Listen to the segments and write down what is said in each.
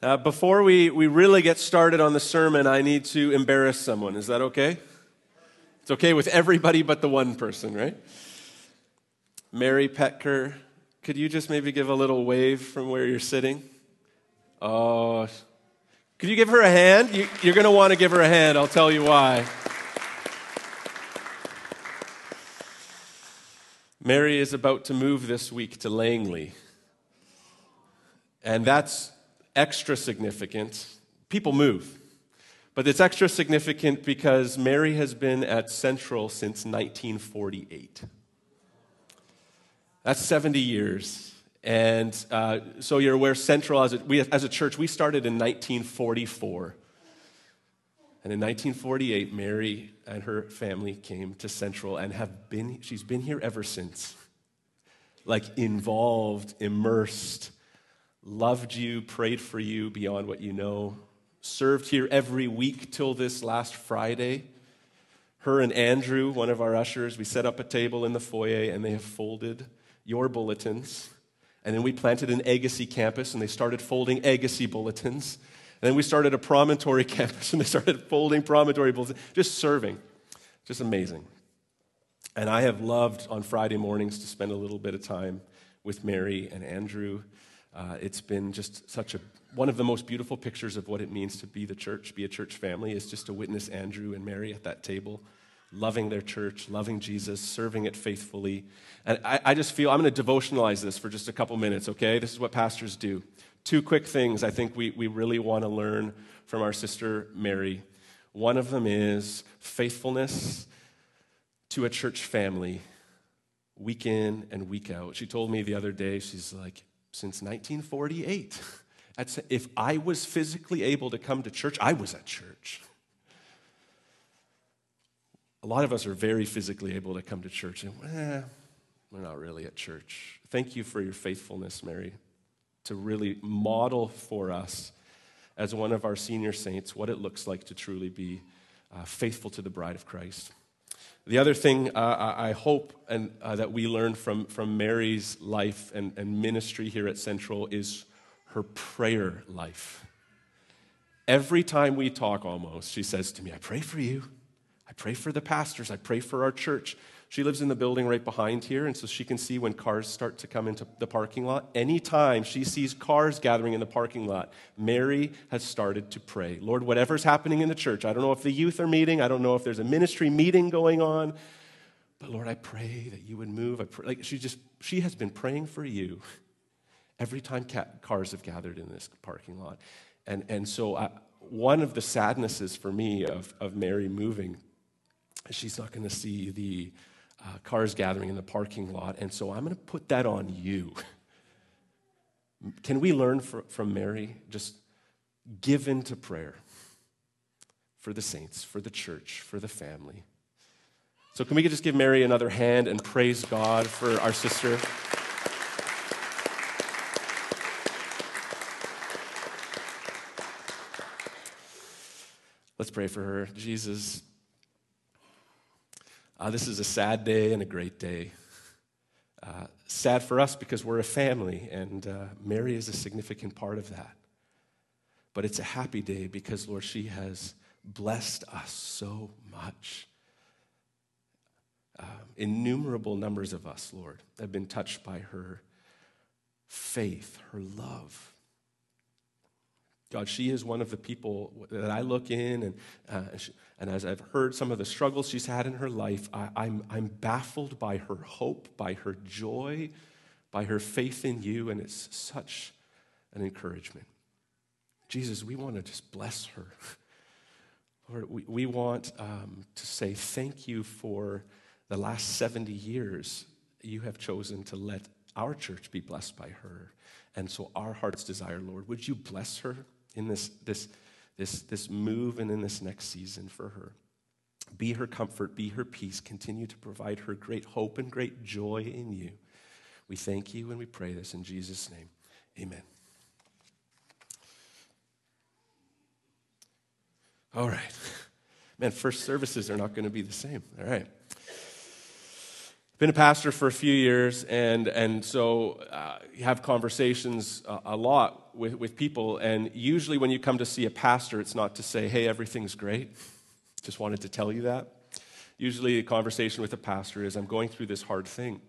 Uh, before we, we really get started on the sermon, I need to embarrass someone. Is that okay? It's okay with everybody but the one person, right? Mary Petker, could you just maybe give a little wave from where you're sitting? Oh, could you give her a hand? You, you're going to want to give her a hand. I'll tell you why. Mary is about to move this week to Langley. And that's extra significant. People move. But it's extra significant because Mary has been at Central since 1948. That's 70 years. And uh, so you're aware, Central, as a, we, as a church, we started in 1944. And in 1948, Mary and her family came to Central and have been, she's been here ever since. Like involved, immersed, loved you, prayed for you beyond what you know, served here every week till this last Friday. Her and Andrew, one of our ushers, we set up a table in the foyer and they have folded your bulletins. And then we planted an Agassiz campus and they started folding Agassiz bulletins. And then we started a promontory campus and they started folding promontory bulletins, just serving. Just amazing. And I have loved on Friday mornings to spend a little bit of time with Mary and Andrew. Uh, it's been just such a one of the most beautiful pictures of what it means to be the church, be a church family, is just to witness Andrew and Mary at that table, loving their church, loving Jesus, serving it faithfully. And I, I just feel I'm going to devotionalize this for just a couple minutes, okay? This is what pastors do. Two quick things I think we, we really want to learn from our sister Mary. One of them is faithfulness to a church family week in and week out. She told me the other day, she's like, since 1948. if I was physically able to come to church, I was at church. A lot of us are very physically able to come to church, and eh, we're not really at church. Thank you for your faithfulness, Mary, to really model for us as one of our senior saints what it looks like to truly be uh, faithful to the bride of Christ. The other thing uh, I hope and, uh, that we learn from, from Mary's life and, and ministry here at Central is her prayer life. Every time we talk, almost, she says to me, I pray for you. I pray for the pastors. I pray for our church. She lives in the building right behind here, and so she can see when cars start to come into the parking lot. Anytime she sees cars gathering in the parking lot, Mary has started to pray. Lord, whatever's happening in the church, I don't know if the youth are meeting, I don't know if there's a ministry meeting going on, but Lord, I pray that you would move. I pray, like she just, she has been praying for you every time cars have gathered in this parking lot. And, and so I, one of the sadnesses for me of, of Mary moving, she's not going to see the uh, cars gathering in the parking lot. And so I'm going to put that on you. Can we learn for, from Mary? Just give in to prayer for the saints, for the church, for the family. So, can we just give Mary another hand and praise God for our sister? Let's pray for her. Jesus, uh, this is a sad day and a great day. Uh, sad for us because we're a family, and uh, Mary is a significant part of that. But it's a happy day because, Lord, she has blessed us so much. Um, innumerable numbers of us, Lord, have been touched by her faith, her love, God, she is one of the people that I look in, and, uh, she, and as I've heard some of the struggles she's had in her life, I, I'm, I'm baffled by her hope, by her joy, by her faith in you, and it's such an encouragement. Jesus, we want to just bless her. Lord, we, we want um, to say thank you for the last 70 years you have chosen to let our church be blessed by her. And so, our heart's desire, Lord, would you bless her? in this, this, this, this move and in this next season for her. Be her comfort, be her peace. Continue to provide her great hope and great joy in you. We thank you and we pray this in Jesus' name. Amen. All right. Man, first services are not going to be the same. All right. Been a pastor for a few years, and, and so uh, have conversations a, a lot with, with people. And usually, when you come to see a pastor, it's not to say, hey, everything's great. Just wanted to tell you that. Usually, a conversation with a pastor is, I'm going through this hard thing,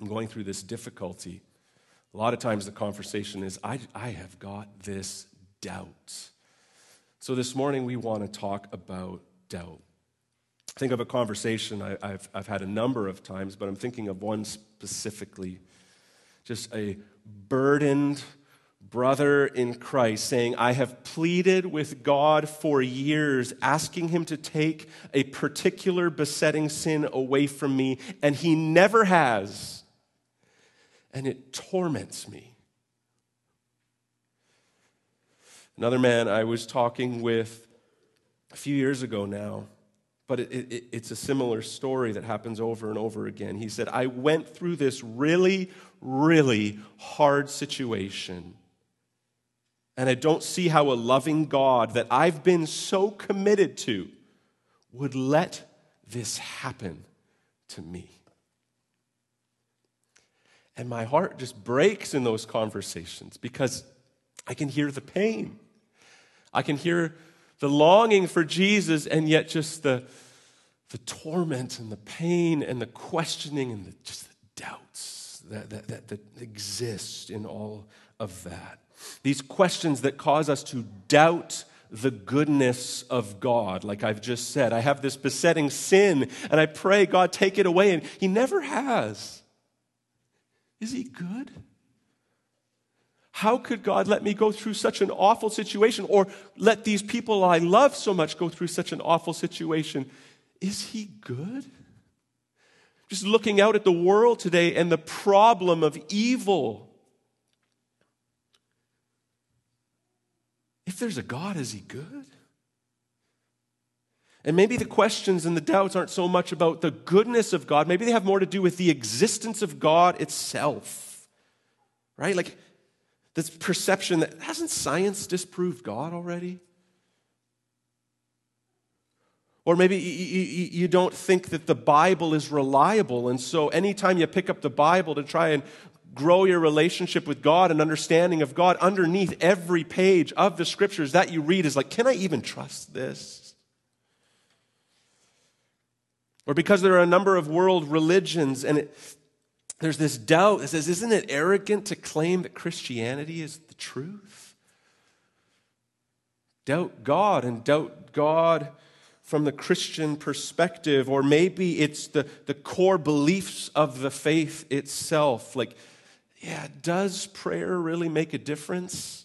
I'm going through this difficulty. A lot of times, the conversation is, I, I have got this doubt. So, this morning, we want to talk about doubt think of a conversation I, have I've had a number of times, but I'm thinking of one specifically. Just a burdened brother in Christ saying, I have pleaded with God for years, asking Him to take a particular besetting sin away from me, and He never has. And it torments me. Another man I was talking with a few years ago now but it, it, it's a similar story that happens over and over again. He said, I went through this really, really hard situation. And I don't see how a loving God that I've been so committed to would let this happen to me. And my heart just breaks in those conversations because I can hear the pain. I can hear the longing for Jesus, and yet just the, the torment and the pain and the questioning and the, just the doubts that, that, that, that exist in all of that. These questions that cause us to doubt the goodness of God, like I've just said. I have this besetting sin, and I pray, God, take it away, and He never has. Is He good? How could God let me go through such an awful situation or let these people I love so much go through such an awful situation? Is He good? Just looking out at the world today and the problem of evil. If there's a God, is He good? And maybe the questions and the doubts aren't so much about the goodness of God. Maybe they have more to do with the existence of God itself. Right? Like, this perception that hasn't science disproved God already? Or maybe you don't think that the Bible is reliable, and so anytime you pick up the Bible to try and grow your relationship with God and understanding of God, underneath every page of the scriptures that you read is like, can I even trust this? Or because there are a number of world religions and it, there's this doubt that says, isn't it arrogant to claim that Christianity is the truth? Doubt God and doubt God from the Christian perspective, or maybe it's the, the core beliefs of the faith itself. Like, yeah, does prayer really make a difference?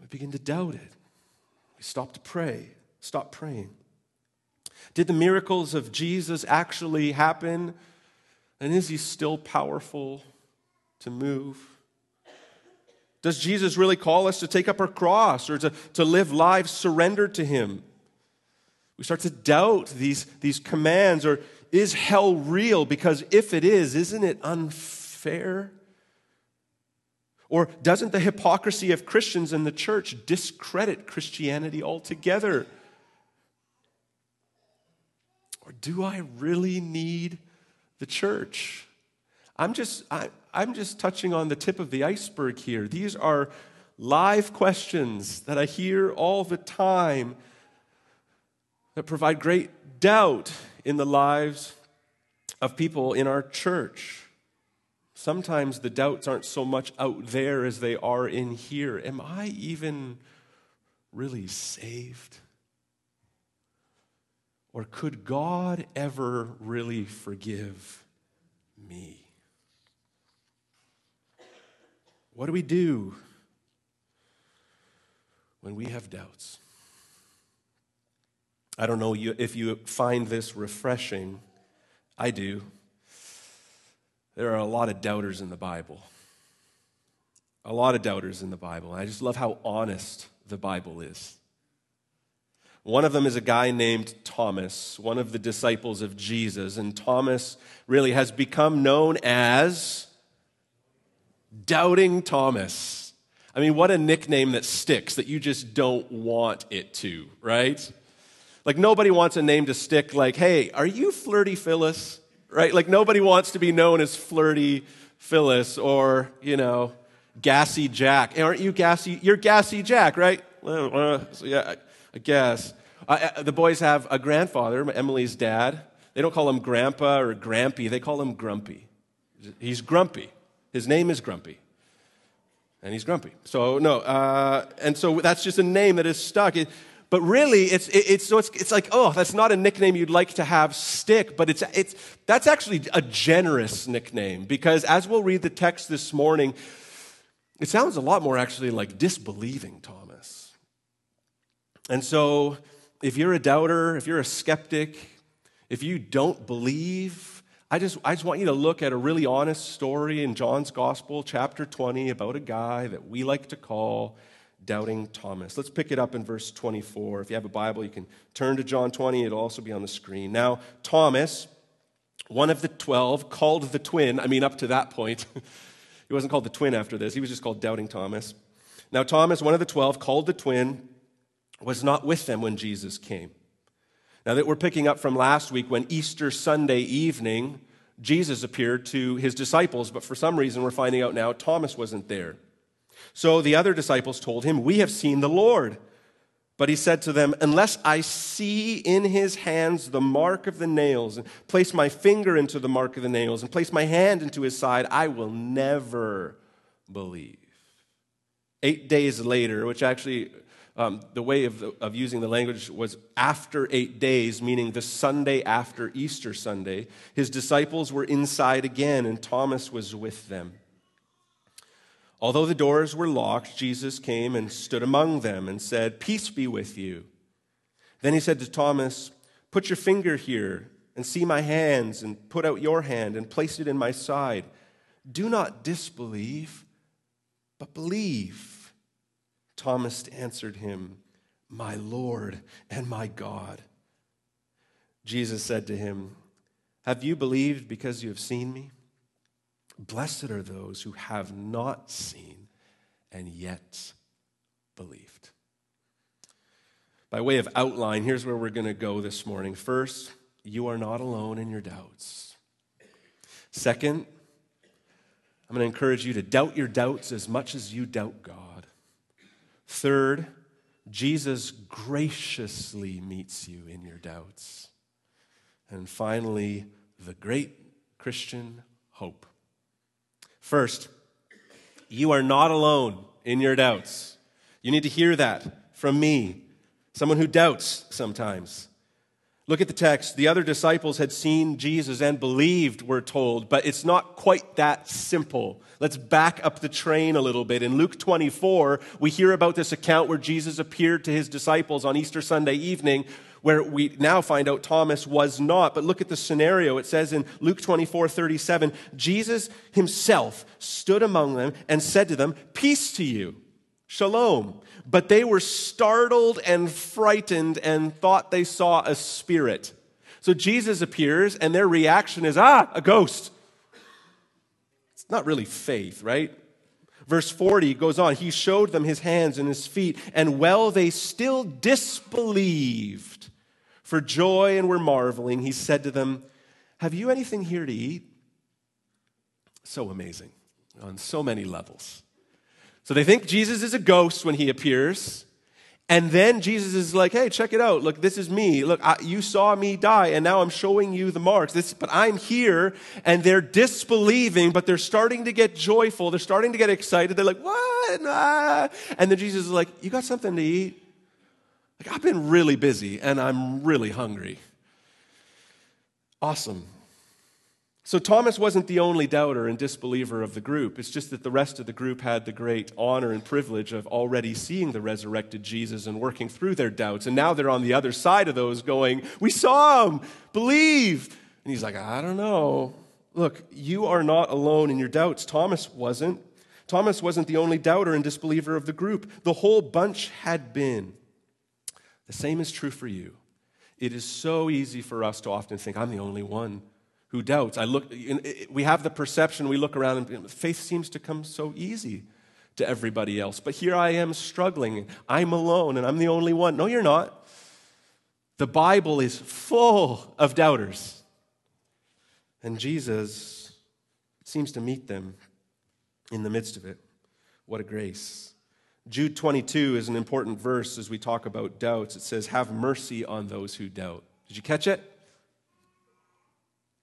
We begin to doubt it. We stop to pray, stop praying. Did the miracles of Jesus actually happen? And is he still powerful to move? Does Jesus really call us to take up our cross or to, to live lives surrendered to him? We start to doubt these, these commands or is hell real? Because if it is, isn't it unfair? Or doesn't the hypocrisy of Christians in the church discredit Christianity altogether? Or do I really need the church. I'm just, I, I'm just touching on the tip of the iceberg here. These are live questions that I hear all the time that provide great doubt in the lives of people in our church. Sometimes the doubts aren't so much out there as they are in here. Am I even really saved? Or could God ever really forgive me? What do we do when we have doubts? I don't know if you find this refreshing. I do. There are a lot of doubters in the Bible. A lot of doubters in the Bible. I just love how honest the Bible is. One of them is a guy named Thomas, one of the disciples of Jesus. And Thomas really has become known as Doubting Thomas. I mean, what a nickname that sticks that you just don't want it to, right? Like, nobody wants a name to stick like, hey, are you Flirty Phyllis? right? Like nobody wants to be known as flirty Phyllis or, you know, gassy Jack. Aren't you gassy? You're gassy Jack, right? Uh, so yeah, I guess. Uh, the boys have a grandfather, Emily's dad. They don't call him grandpa or grampy, they call him grumpy. He's grumpy. His name is Grumpy. And he's grumpy. So, no, uh, and so that's just a name that is stuck. It, but really, it's, it, it's, so it's, it's like, oh, that's not a nickname you'd like to have stick, but it's, it's, that's actually a generous nickname because as we'll read the text this morning, it sounds a lot more actually like disbelieving Thomas. And so, if you're a doubter, if you're a skeptic, if you don't believe, I just, I just want you to look at a really honest story in John's Gospel, chapter 20, about a guy that we like to call Doubting Thomas. Let's pick it up in verse 24. If you have a Bible, you can turn to John 20. It'll also be on the screen. Now, Thomas, one of the 12, called the twin, I mean, up to that point, he wasn't called the twin after this, he was just called Doubting Thomas. Now, Thomas, one of the 12, called the twin, was not with them when Jesus came. Now, that we're picking up from last week when Easter Sunday evening, Jesus appeared to his disciples, but for some reason we're finding out now Thomas wasn't there. So the other disciples told him, We have seen the Lord. But he said to them, Unless I see in his hands the mark of the nails, and place my finger into the mark of the nails, and place my hand into his side, I will never believe. Eight days later, which actually um, the way of, of using the language was after eight days, meaning the Sunday after Easter Sunday. His disciples were inside again, and Thomas was with them. Although the doors were locked, Jesus came and stood among them and said, Peace be with you. Then he said to Thomas, Put your finger here and see my hands, and put out your hand and place it in my side. Do not disbelieve, but believe. Thomas answered him, My Lord and my God. Jesus said to him, Have you believed because you have seen me? Blessed are those who have not seen and yet believed. By way of outline, here's where we're going to go this morning. First, you are not alone in your doubts. Second, I'm going to encourage you to doubt your doubts as much as you doubt God. Third, Jesus graciously meets you in your doubts. And finally, the great Christian hope. First, you are not alone in your doubts. You need to hear that from me, someone who doubts sometimes. Look at the text. The other disciples had seen Jesus and believed, we're told, but it's not quite that simple. Let's back up the train a little bit. In Luke 24, we hear about this account where Jesus appeared to his disciples on Easter Sunday evening, where we now find out Thomas was not. But look at the scenario. It says in Luke 24, 37, Jesus himself stood among them and said to them, Peace to you. Shalom. But they were startled and frightened and thought they saw a spirit. So Jesus appears, and their reaction is, ah, a ghost. It's not really faith, right? Verse 40 goes on, He showed them His hands and His feet, and well, they still disbelieved for joy and were marveling, He said to them, Have you anything here to eat? So amazing on so many levels. So they think Jesus is a ghost when he appears. And then Jesus is like, hey, check it out. Look, this is me. Look, I, you saw me die, and now I'm showing you the marks. This, but I'm here, and they're disbelieving, but they're starting to get joyful. They're starting to get excited. They're like, what? Ah. And then Jesus is like, you got something to eat? Like, I've been really busy, and I'm really hungry. Awesome. So Thomas wasn't the only doubter and disbeliever of the group. It's just that the rest of the group had the great honor and privilege of already seeing the resurrected Jesus and working through their doubts. And now they're on the other side of those going, We saw him, believe. And he's like, I don't know. Look, you are not alone in your doubts. Thomas wasn't. Thomas wasn't the only doubter and disbeliever of the group. The whole bunch had been. The same is true for you. It is so easy for us to often think, I'm the only one who doubts. I look, we have the perception, we look around, and faith seems to come so easy to everybody else. But here I am struggling. I'm alone, and I'm the only one. No, you're not. The Bible is full of doubters. And Jesus seems to meet them in the midst of it. What a grace. Jude 22 is an important verse as we talk about doubts. It says, Have mercy on those who doubt. Did you catch it?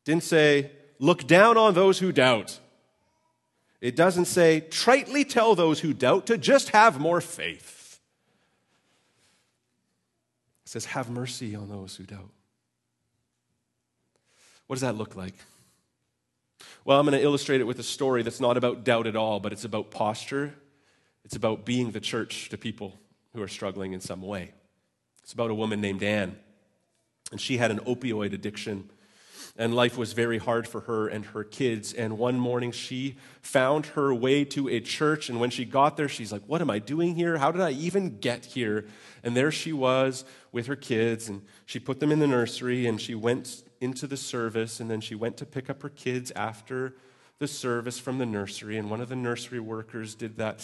Didn't say, Look down on those who doubt. It doesn't say, Tritely tell those who doubt to just have more faith. It says, Have mercy on those who doubt. What does that look like? Well, I'm going to illustrate it with a story that's not about doubt at all, but it's about posture it's about being the church to people who are struggling in some way. It's about a woman named Anne, and she had an opioid addiction. And life was very hard for her and her kids. And one morning she found her way to a church. And when she got there, she's like, What am I doing here? How did I even get here? And there she was with her kids. And she put them in the nursery and she went into the service. And then she went to pick up her kids after the service from the nursery, and one of the nursery workers did that.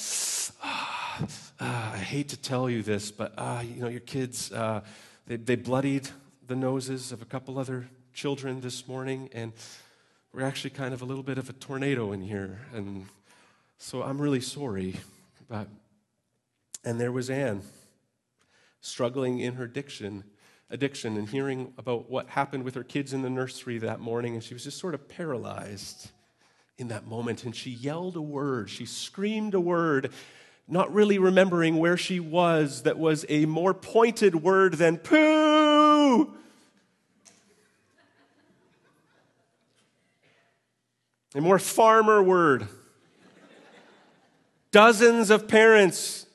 Ah, ah, I hate to tell you this, but ah, you know, your kids, uh, they, they bloodied the noses of a couple other children this morning, and we're actually kind of a little bit of a tornado in here. And so I'm really sorry. But, and there was Anne struggling in her addiction, addiction and hearing about what happened with her kids in the nursery that morning, and she was just sort of paralyzed in that moment. And she yelled a word, she screamed a word, not really remembering where she was, that was a more pointed word than poo. A more farmer word. Dozens of parents,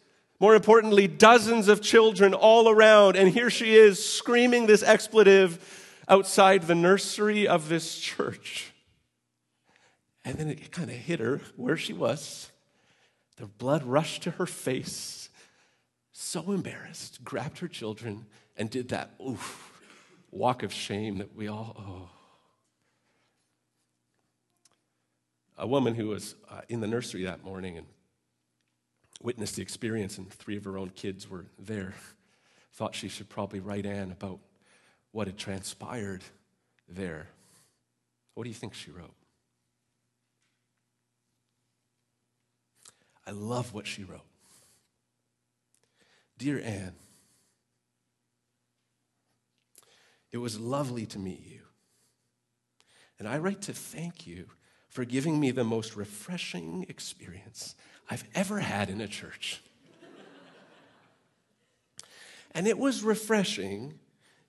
more importantly, dozens of children all around. And here she is screaming this expletive outside the nursery of this church. And then it kind of hit her where she was. The blood rushed to her face. So embarrassed, grabbed her children and did that oof, walk of shame that we all, oh. A woman who was uh, in the nursery that morning and witnessed the experience, and three of her own kids were there, thought she should probably write Anne about what had transpired there. What do you think she wrote? I love what she wrote. Dear Anne, it was lovely to meet you. And I write to thank you for giving me the most refreshing experience I've ever had in a church. and it was refreshing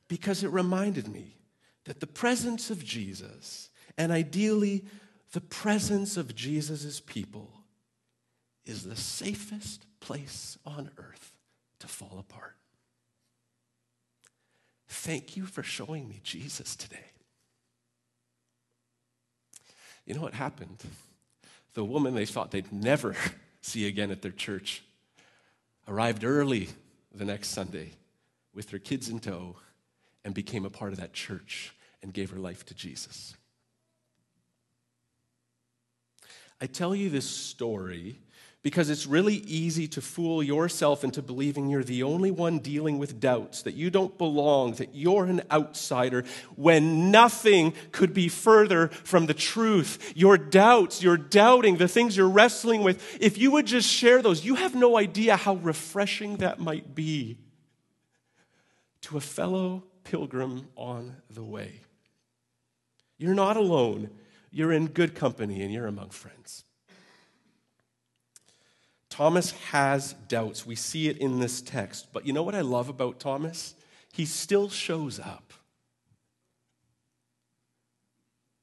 because it reminded me that the presence of Jesus, and ideally the presence of Jesus' people, is the safest place on earth to fall apart. Thank you for showing me Jesus today. You know what happened? The woman they thought they'd never see again at their church arrived early the next Sunday with her kids in tow and became a part of that church and gave her life to Jesus. I tell you this story because it's really easy to fool yourself into believing you're the only one dealing with doubts, that you don't belong, that you're an outsider, when nothing could be further from the truth. Your doubts, your doubting, the things you're wrestling with, if you would just share those, you have no idea how refreshing that might be to a fellow pilgrim on the way. You're not alone, you're in good company, and you're among friends. Thomas has doubts. We see it in this text. But you know what I love about Thomas? He still shows up.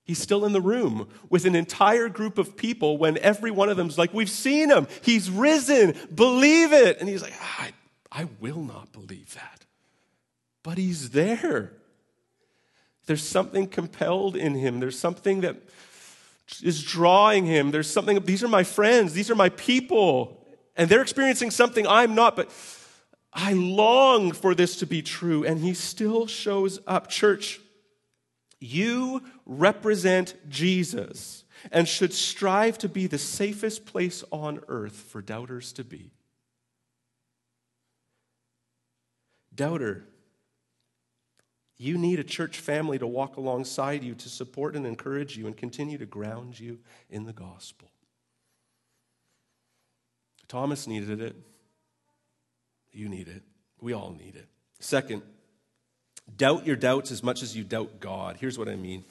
He's still in the room with an entire group of people when every one of them's like, We've seen him. He's risen. Believe it. And he's like, I, I will not believe that. But he's there. There's something compelled in him. There's something that is drawing him. There's something, these are my friends, these are my people, and they're experiencing something I'm not, but I long for this to be true. And he still shows up. Church, you represent Jesus and should strive to be the safest place on earth for doubters to be. Doubter, You need a church family to walk alongside you, to support and encourage you, and continue to ground you in the gospel. Thomas needed it. You need it. We all need it. Second, doubt your doubts as much as you doubt God. Here's what I mean.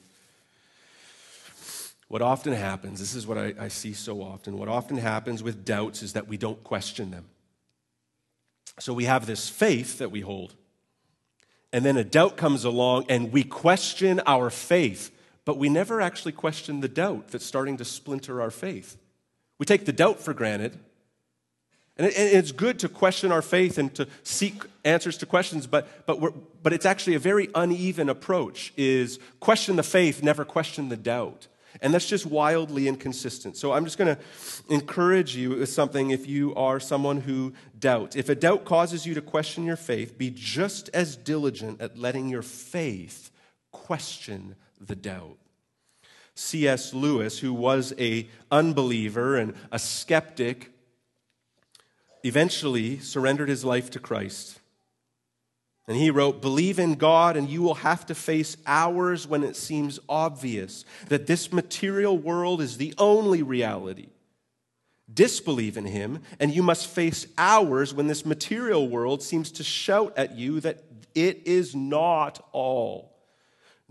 What often happens, this is what I, I, see so often, what often happens with doubts is that we don't question them. So we have this faith that we hold, and then a doubt comes along and we question our faith, but we never actually question the doubt that's starting to splinter our faith. We take the doubt for granted, and, it's good to question our faith and to seek answers to questions, but, but, but it's actually a very uneven approach is question the faith, never question the doubt. And that's just wildly inconsistent. So I'm just going to encourage you with something if you are someone who doubts. If a doubt causes you to question your faith, be just as diligent at letting your faith question the doubt. C.S. Lewis, who was a unbeliever and a skeptic, eventually surrendered his life to Christ. And he wrote, Believe in God, and you will have to face hours when it seems obvious that this material world is the only reality. Disbelieve in him, and you must face hours when this material world seems to shout at you that it is not all.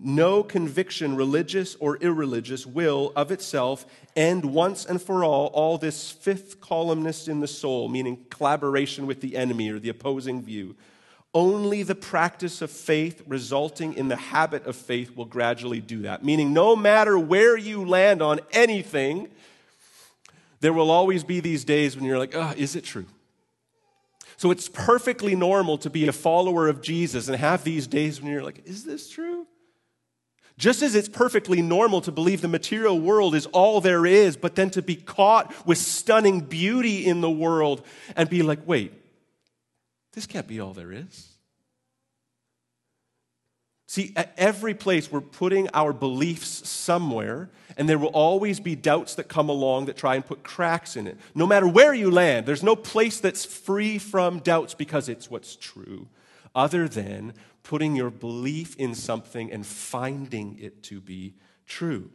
No conviction, religious or irreligious, will of itself end once and for all all this fifth columnist in the soul, meaning collaboration with the enemy or the opposing view. Only the practice of faith resulting in the habit of faith will gradually do that. Meaning, no matter where you land on anything, there will always be these days when you're like, oh, is it true? So it's perfectly normal to be a follower of Jesus and have these days when you're like, is this true? Just as it's perfectly normal to believe the material world is all there is, but then to be caught with stunning beauty in the world and be like, wait, this can't be all there is. See, at every place we're putting our beliefs somewhere, and there will always be doubts that come along that try and put cracks in it. No matter where you land, there's no place that's free from doubts because it's what's true, other than putting your belief in something and finding it to be true.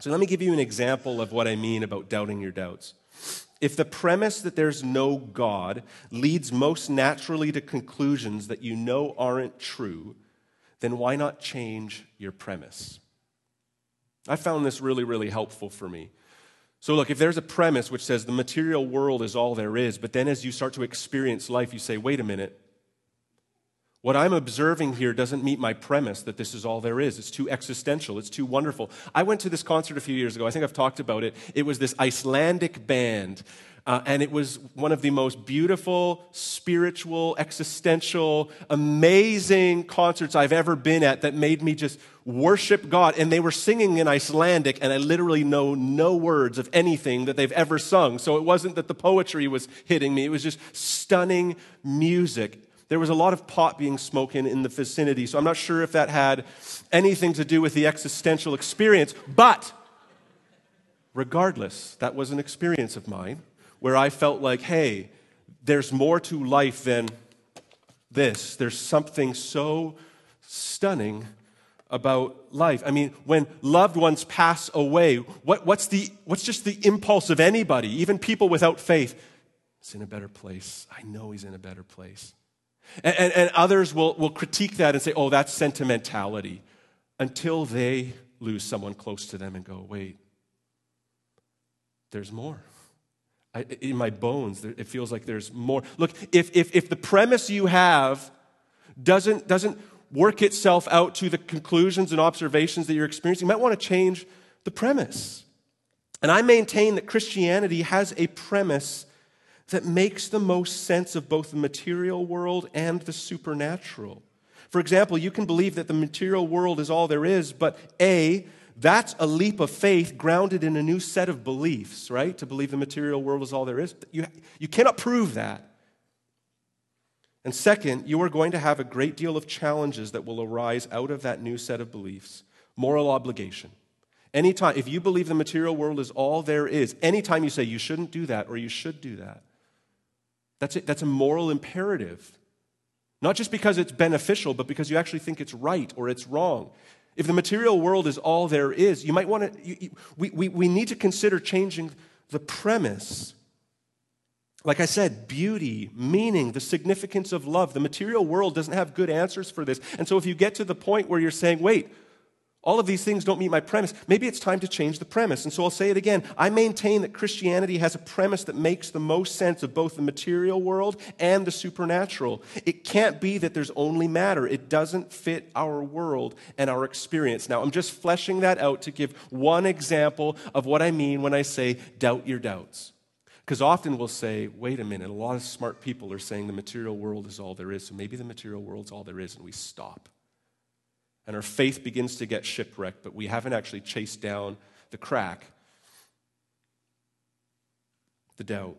So let me give you an example of what I mean about doubting your doubts. If the premise that there's no God leads most naturally to conclusions that you know aren't true, then why not change your premise? I found this really, really helpful for me. So, look, if there's a premise which says the material world is all there is, but then as you start to experience life, you say, wait a minute, what I'm observing here doesn't meet my premise that this is all there is. It's too existential. It's too wonderful. I went to this concert a few years ago. I think I've talked about it. It was this Icelandic band. Uh, and it was one of the most beautiful, spiritual, existential, amazing concerts I've ever been at that made me just worship God. And they were singing in Icelandic, and I literally know no words of anything that they've ever sung. So it wasn't that the poetry was hitting me, it was just stunning music there was a lot of pot being smoking in the vicinity, so I'm not sure if that had anything to do with the existential experience, but regardless, that was an experience of mine where I felt like, hey, there's more to life than this. There's something so stunning about life. I mean, when loved ones pass away, what, what's, the, what's just the impulse of anybody, even people without faith? It's in a better place. I know he's in a better place. And, and, and others will, will critique that and say, oh, that's sentimentality, until they lose someone close to them and go, wait, there's more. I, in my bones, it feels like there's more. Look, if, if, if the premise you have doesn't, doesn't work itself out to the conclusions and observations that you're experiencing, you might want to change the premise. And I maintain that Christianity has a premise that makes the most sense of both the material world and the supernatural. For example, you can believe that the material world is all there is, but A, that's a leap of faith grounded in a new set of beliefs, right? To believe the material world is all there is. You, you cannot prove that. And second, you are going to have a great deal of challenges that will arise out of that new set of beliefs. Moral obligation. Anytime, if you believe the material world is all there is, anytime you say you shouldn't do that or you should do that, that's, a, that's a moral imperative. Not just because it's beneficial, but because you actually think it's right or it's wrong. If the material world is all there is, you might want to, we, we, we need to consider changing the premise. Like I said, beauty, meaning, the significance of love. The material world doesn't have good answers for this. And so if you get to the point where you're saying, wait, all of these things don't meet my premise. Maybe it's time to change the premise. And so I'll say it again. I maintain that Christianity has a premise that makes the most sense of both the material world and the supernatural. It can't be that there's only matter, it doesn't fit our world and our experience. Now, I'm just fleshing that out to give one example of what I mean when I say doubt your doubts. Because often we'll say, wait a minute, a lot of smart people are saying the material world is all there is, so maybe the material world's all there is, and we stop and our faith begins to get shipwrecked, but we haven't actually chased down the crack, the doubt.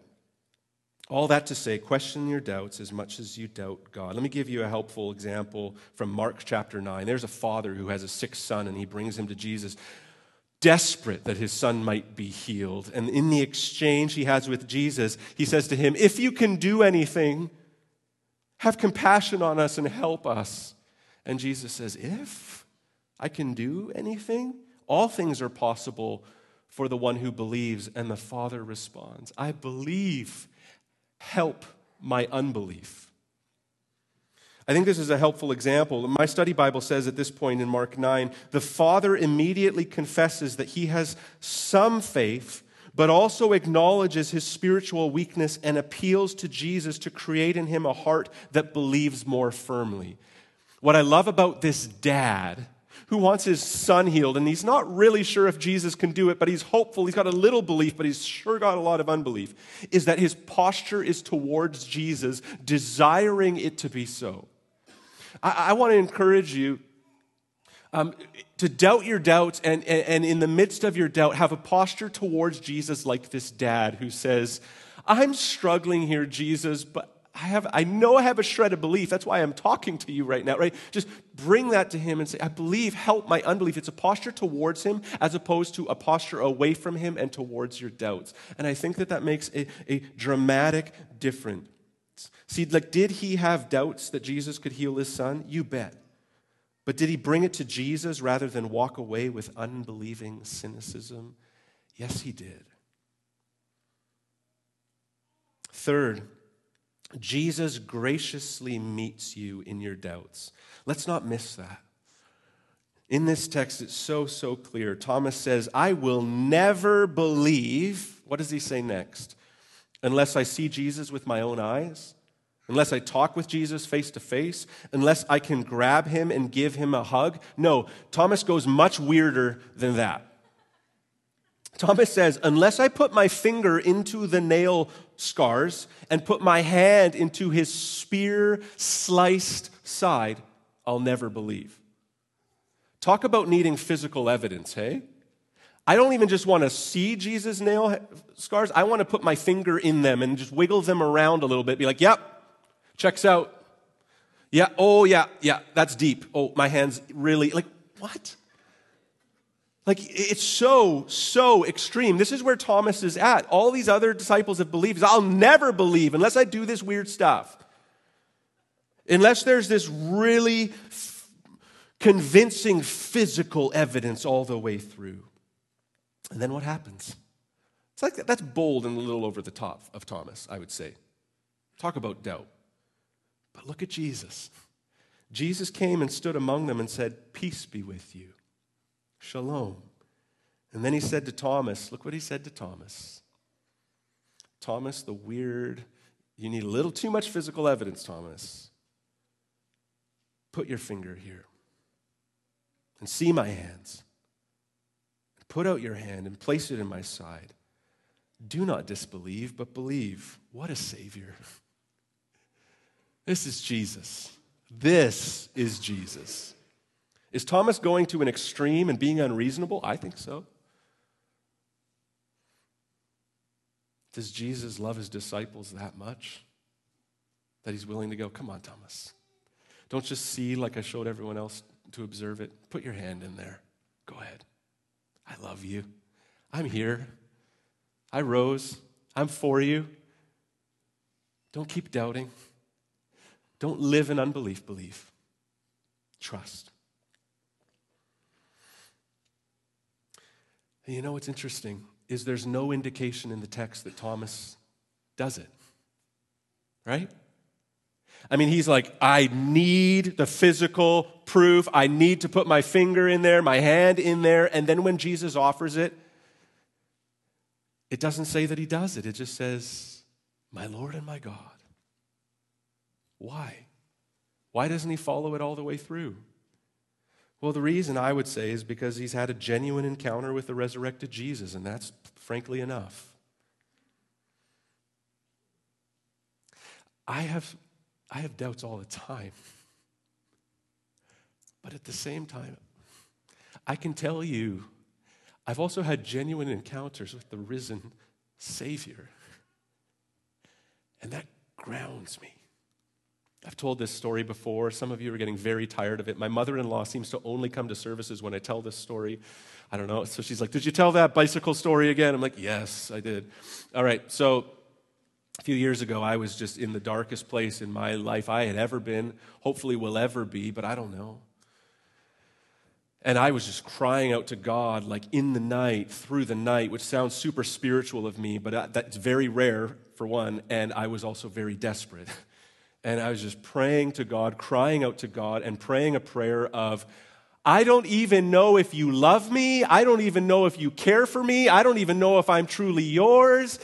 All that to say, question your doubts as much as you doubt God. Let me give you a helpful example from Mark chapter 9. There's a father who has a sick son, and he brings him to Jesus, desperate that his son might be healed. And in the exchange he has with Jesus, he says to him, If you can do anything, have compassion on us and help us. And Jesus says, If I can do anything, all things are possible for the one who believes. And the Father responds, I believe, help my unbelief. I think this is a helpful example. My study Bible says at this point in Mark 9, the Father immediately confesses that he has some faith, but also acknowledges his spiritual weakness and appeals to Jesus to create in him a heart that believes more firmly. What I love about this dad who wants his son healed, and he's not really sure if Jesus can do it, but he's hopeful. He's got a little belief, but he's sure got a lot of unbelief, is that his posture is towards Jesus, desiring it to be so. I, I want to encourage you um, to doubt your doubts, and, and, and in the midst of your doubt, have a posture towards Jesus like this dad who says, I'm struggling here, Jesus, but I have I know I have a shred of belief. That's why I'm talking to you right now, right? Just bring that to him and say, I believe, help my unbelief. It's a posture towards him as opposed to a posture away from him and towards your doubts. And I think that that makes a, a dramatic difference. See, like, did he have doubts that Jesus could heal his son? You bet. But did he bring it to Jesus rather than walk away with unbelieving cynicism? Yes, he did. Third, Jesus graciously meets you in your doubts. Let's not miss that. In this text, it's so, so clear. Thomas says, I will never believe. What does he say next? Unless I see Jesus with my own eyes, unless I talk with Jesus face to face, unless I can grab him and give him a hug. No, Thomas goes much weirder than that. Thomas says, Unless I put my finger into the nail scars and put my hand into his spear sliced side, I'll never believe. Talk about needing physical evidence, hey? I don't even just want to see Jesus' nail scars. I want to put my finger in them and just wiggle them around a little bit. Be like, yep, checks out. Yeah, oh, yeah, yeah, that's deep. Oh, my hand's really, like, what? Like, it's so, so extreme. This is where Thomas is at. All these other disciples have believed. I'll never believe unless I do this weird stuff. Unless there's this really f- convincing physical evidence all the way through. And then what happens? It's like that's bold and a little over the top of Thomas, I would say. Talk about doubt. But look at Jesus. Jesus came and stood among them and said, Peace be with you. Shalom. And then he said to Thomas, look what he said to Thomas. Thomas, the weird, you need a little too much physical evidence, Thomas. Put your finger here and see my hands. Put out your hand and place it in my side. Do not disbelieve, but believe. What a Savior. This is Jesus. This is Jesus. Is Thomas going to an extreme and being unreasonable? I think so. Does Jesus love his disciples that much that he's willing to go, Come on, Thomas. Don't just see like I showed everyone else to observe it. Put your hand in there. Go ahead. I love you. I'm here. I rose. I'm for you. Don't keep doubting. Don't live in unbelief, believe. Trust. And you know what's interesting is there's no indication in the text that Thomas does it. Right? I mean, he's like, I need the physical proof. I need to put my finger in there, my hand in there. And then when Jesus offers it, it doesn't say that he does it. It just says, My Lord and my God. Why? Why doesn't he follow it all the way through? Well, the reason I would say is because he's had a genuine encounter with the resurrected Jesus, and that's frankly enough. I have, I have doubts all the time. But at the same time, I can tell you, I've also had genuine encounters with the risen Savior. And that grounds me. I've told this story before. Some of you are getting very tired of it. My mother in law seems to only come to services when I tell this story. I don't know. So she's like, Did you tell that bicycle story again? I'm like, Yes, I did. All right. So a few years ago, I was just in the darkest place in my life I had ever been, hopefully will ever be, but I don't know. And I was just crying out to God, like in the night, through the night, which sounds super spiritual of me, but uh, that's very rare, for one. And I was also very desperate. And I was just praying to God, crying out to God, and praying a prayer of, I don't even know if you love me. I don't even know if you care for me. I don't even know if I'm truly yours.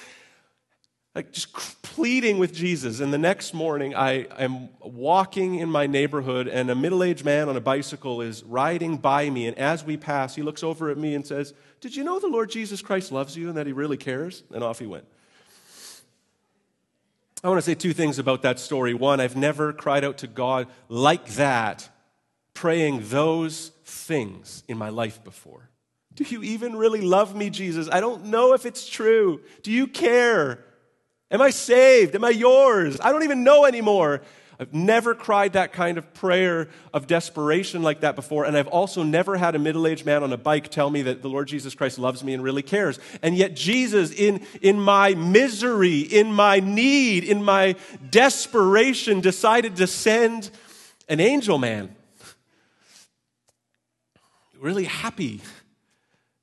Like just pleading with Jesus. And the next morning, I am walking in my neighborhood, and a middle aged man on a bicycle is riding by me. And as we pass, he looks over at me and says, Did you know the Lord Jesus Christ loves you and that he really cares? And off he went. I want to say two things about that story. One, I've never cried out to God like that, praying those things in my life before. Do you even really love me, Jesus? I don't know if it's true. Do you care? Am I saved? Am I yours? I don't even know anymore. I've never cried that kind of prayer of desperation like that before. And I've also never had a middle aged man on a bike tell me that the Lord Jesus Christ loves me and really cares. And yet, Jesus, in, in my misery, in my need, in my desperation, decided to send an angel man. Really happy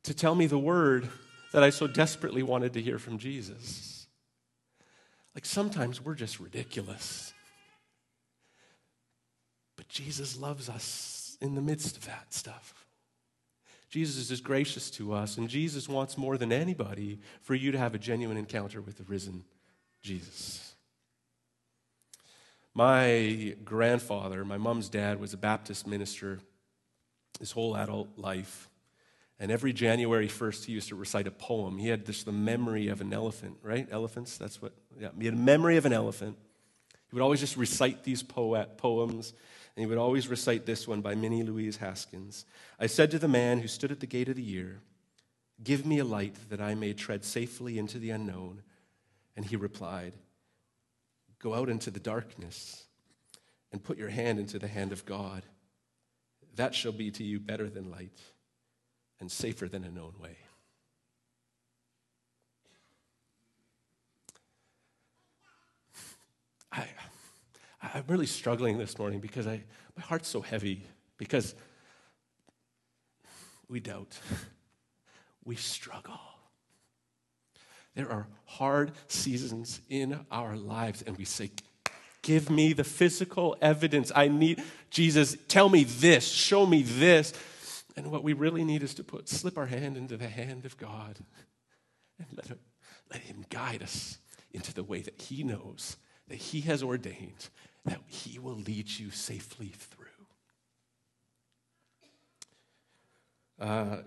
to tell me the word that I so desperately wanted to hear from Jesus. Like sometimes we're just ridiculous. But Jesus loves us in the midst of that stuff. Jesus is gracious to us, and Jesus wants more than anybody for you to have a genuine encounter with the risen Jesus. My grandfather, my mom's dad, was a Baptist minister his whole adult life. And every January 1st, he used to recite a poem. He had this, the memory of an elephant, right? Elephants, that's what, yeah. He had a memory of an elephant. He would always just recite these poems and he would always recite this one by Minnie Louise Haskins. I said to the man who stood at the gate of the year, Give me a light that I may tread safely into the unknown. And he replied, Go out into the darkness and put your hand into the hand of God. That shall be to you better than light and safer than a known way. I, I'm really struggling this morning because I, my heart's so heavy because we doubt, we struggle. There are hard seasons in our lives, and we say, Give me the physical evidence. I need, Jesus, tell me this, show me this. And what we really need is to put, slip our hand into the hand of God and let, it, let Him guide us into the way that He knows, that He has ordained, that He will lead you safely through. Uh,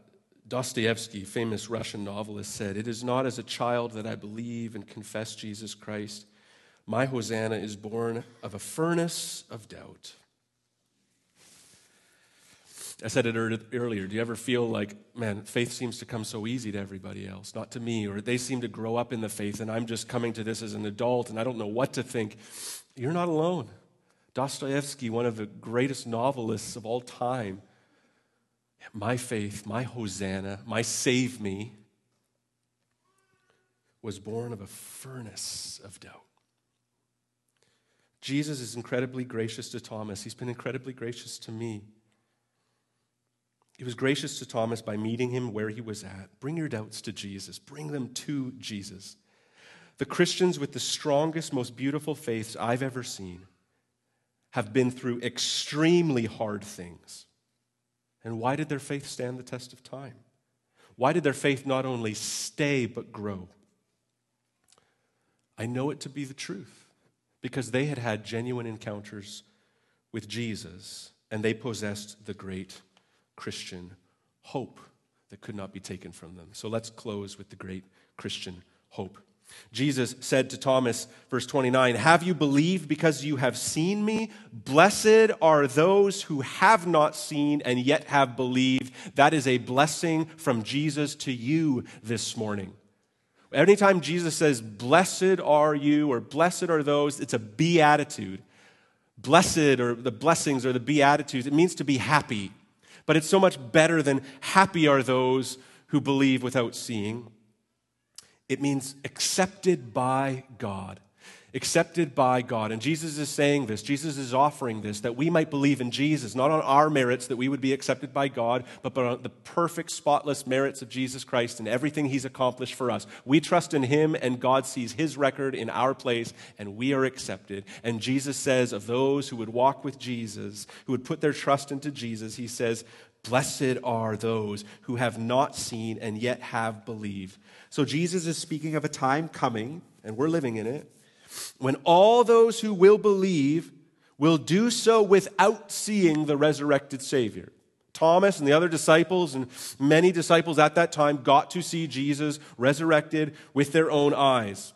Dostoevsky, famous Russian novelist, said, It is not as a child that I believe and confess Jesus Christ. My Hosanna is born of a furnace of doubt. I said it earlier. Do you ever feel like, man, faith seems to come so easy to everybody else, not to me, or they seem to grow up in the faith and I'm just coming to this as an adult and I don't know what to think? You're not alone. Dostoevsky, one of the greatest novelists of all time, my faith, my Hosanna, my save me, was born of a furnace of doubt. Jesus is incredibly gracious to Thomas. He's been incredibly gracious to me. He was gracious to Thomas by meeting him where he was at. Bring your doubts to Jesus, bring them to Jesus. The Christians with the strongest, most beautiful faiths I've ever seen have been through extremely hard things. And why did their faith stand the test of time? Why did their faith not only stay but grow? I know it to be the truth because they had had genuine encounters with Jesus and they possessed the great Christian hope that could not be taken from them. So let's close with the great Christian hope. Jesus said to Thomas, verse 29, Have you believed because you have seen me? Blessed are those who have not seen and yet have believed. That is a blessing from Jesus to you this morning. Anytime Jesus says, Blessed are you, or blessed are those, it's a beatitude. Blessed, or the blessings, or the beatitudes, it means to be happy. But it's so much better than happy are those who believe without seeing. It means accepted by God accepted by God. And Jesus is saying this, Jesus is offering this, that we might believe in Jesus, not on our merits that we would be accepted by God, but on the perfect, spotless merits of Jesus Christ and everything he's accomplished for us. We trust in him, and God sees his record in our place, and we are accepted. And Jesus says of those who would walk with Jesus, who would put their trust into Jesus, he says, Blessed are those who have not seen and yet have believed. So Jesus is speaking of a time coming, and we're living in it when all those who will believe will do so without seeing the resurrected Savior. Thomas and the other disciples, and many disciples at that time, got to see Jesus resurrected with their own eyes.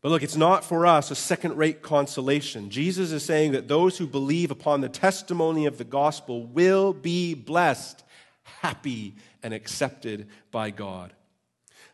But look, it's not for us a second rate consolation. Jesus is saying that those who believe upon the testimony of the gospel will be blessed, happy, and accepted by God.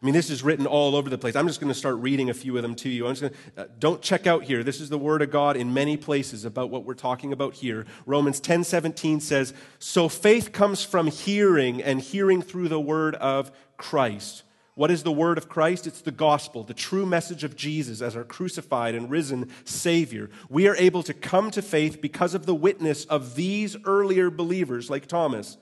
I mean, this is written all over the place. I'm just going to start reading a few of them to you. I'm just going to, uh, don't check out here. This is the word of God in many places about what we're talking about here. Romans 10 17 says, So faith comes from hearing, and hearing through the word of Christ. What is the word of Christ? It's the gospel, the true message of Jesus as our crucified and risen Savior. We are able to come to faith because of the witness of these earlier believers, like Thomas.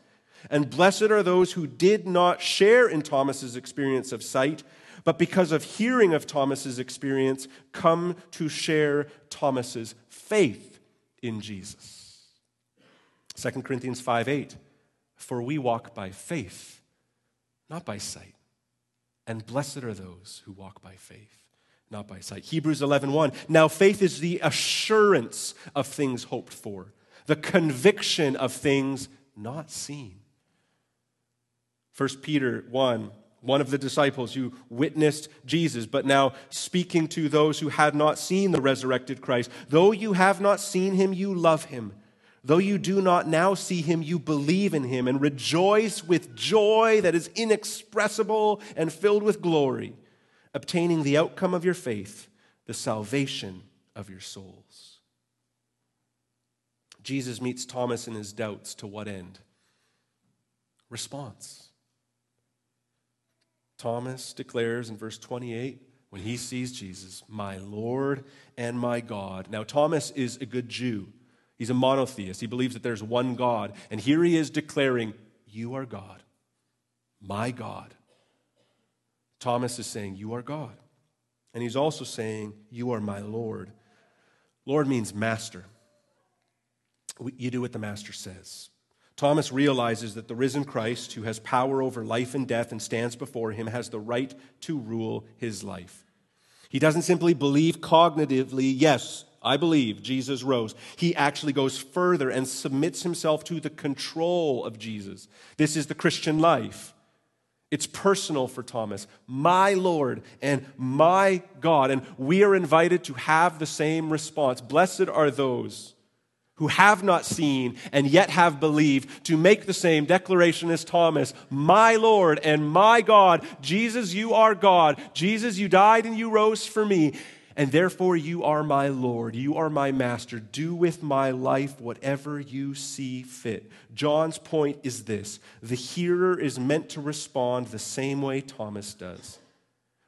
And blessed are those who did not share in Thomas's experience of sight, but because of hearing of Thomas's experience, come to share Thomas's faith in Jesus. 2 Corinthians 5 8. For we walk by faith, not by sight. And blessed are those who walk by faith, not by sight. Hebrews 11 1. Now faith is the assurance of things hoped for, the conviction of things not seen. 1 Peter 1, one of the disciples who witnessed Jesus, but now speaking to those who had not seen the resurrected Christ. Though you have not seen him, you love him. Though you do not now see him, you believe in him and rejoice with joy that is inexpressible and filled with glory, obtaining the outcome of your faith, the salvation of your souls. Jesus meets Thomas in his doubts to what end? Response. Thomas declares in verse 28 when he sees Jesus, my Lord and my God. Now, Thomas is a good Jew. He's a monotheist. He believes that there's one God. And here he is declaring, You are God, my God. Thomas is saying, You are God. And he's also saying, You are my Lord. Lord means master. You do what the master says. Thomas realizes that the risen Christ, who has power over life and death and stands before him, has the right to rule his life. He doesn't simply believe cognitively, yes, I believe Jesus rose. He actually goes further and submits himself to the control of Jesus. This is the Christian life. It's personal for Thomas, my Lord and my God. And we are invited to have the same response. Blessed are those who have not seen and yet have believed to make the same declaration as Thomas My Lord and my God, Jesus, you are God. Jesus, you died and you rose for me. And therefore, you are my Lord. You are my master. Do with my life whatever you see fit. John's point is this the hearer is meant to respond the same way Thomas does.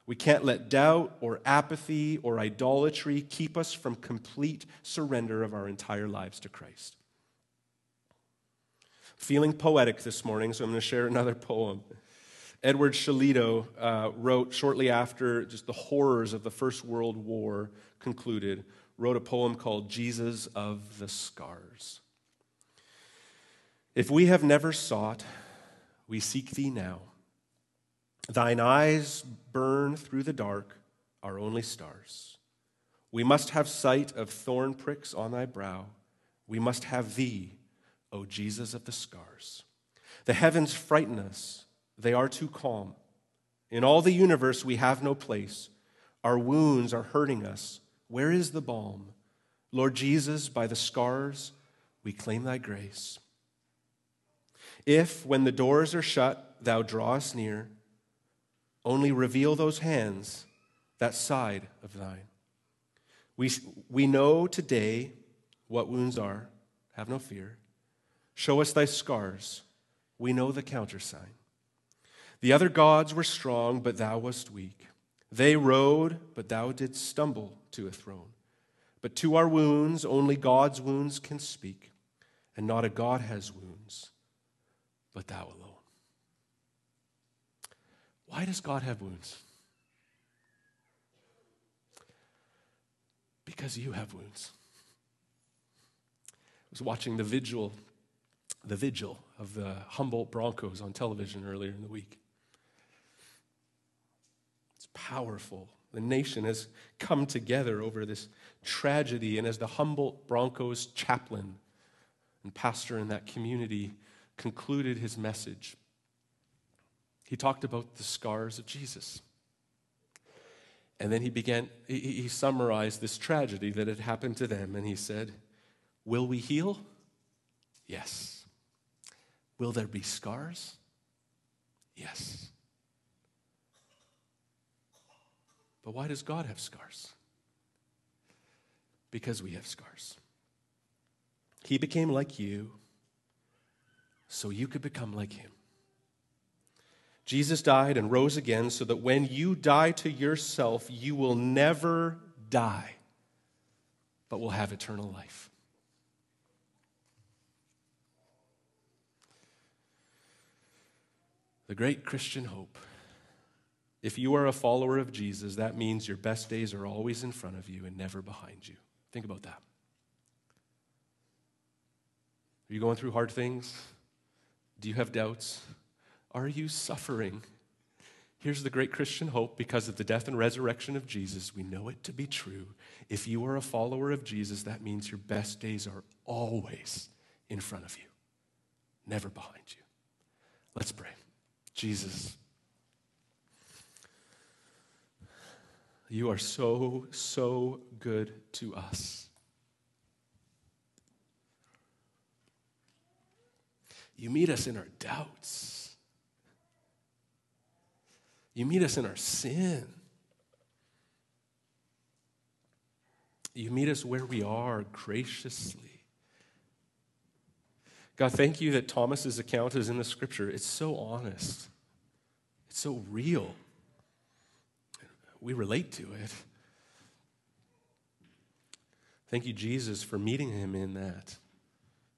We can't let doubt or apathy or idolatry keep us from complete surrender of our entire lives to Christ. Feeling poetic this morning, so I'm going to share another poem. Edward Shillito uh, wrote shortly after just the horrors of the First World War concluded, wrote a poem called Jesus of the Scars. If we have never sought, we seek thee now. Thine eyes burn through the dark, our only stars. We must have sight of thorn pricks on thy brow. We must have thee, O Jesus of the scars. The heavens frighten us, they are too calm. In all the universe, we have no place. Our wounds are hurting us. Where is the balm? Lord Jesus, by the scars, we claim thy grace. If, when the doors are shut, thou draw us near, only reveal those hands, that side of thine. We, we know today what wounds are. Have no fear. Show us thy scars. We know the countersign. The other gods were strong, but thou wast weak. They rode, but thou didst stumble to a throne. But to our wounds, only God's wounds can speak, and not a God has wounds, but thou alone. Why does God have wounds? Because you have wounds. I was watching the vigil, the vigil of the Humboldt Broncos on television earlier in the week. It's powerful. The nation has come together over this tragedy, and as the Humboldt Broncos chaplain and pastor in that community concluded his message, he talked about the scars of Jesus. And then he began, he, he, summarized this tragedy that had happened to them, and he said, Will we heal? Yes. Will there be scars? Yes. But why does God have scars? Because we have scars. He became like you so you could become like him. Jesus died and rose again so that when you die to yourself, you will never die, but will have eternal life. The great Christian hope. If you are a follower of Jesus, that means your best days are always in front of you and never behind you. Think about that. Are you going through hard things? Do you have doubts? Are you suffering? Here's the great Christian hope because of the death and resurrection of Jesus. We know it to be true. If you are a follower of Jesus, that means your best days are always in front of you, never behind you. Let's pray. Jesus, you are so, so good to us. You meet us in our doubts. You meet us in our sin. You meet us where we are graciously. God, thank you that Thomas's account is in the scripture. It's so honest, it's so real. We relate to it. Thank you, Jesus, for meeting him in that,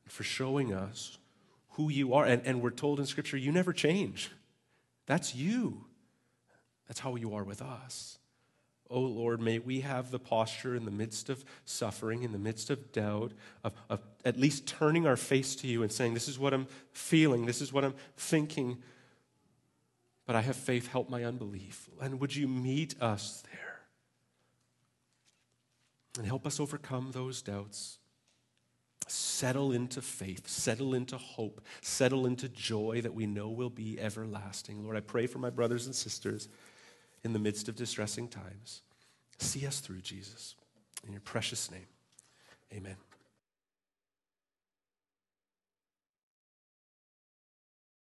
for showing us who you are. And, and we're told in Scripture, you never change. That's you. That's how you are with us. Oh Lord, may we have the posture in the midst of suffering, in the midst of doubt, of, of at least turning our face to you and saying, This is what I'm feeling, this is what I'm thinking, but I have faith, help my unbelief. And would you meet us there and help us overcome those doubts? Settle into faith, settle into hope, settle into joy that we know will be everlasting. Lord, I pray for my brothers and sisters in the midst of distressing times. See us through, Jesus. In your precious name, amen.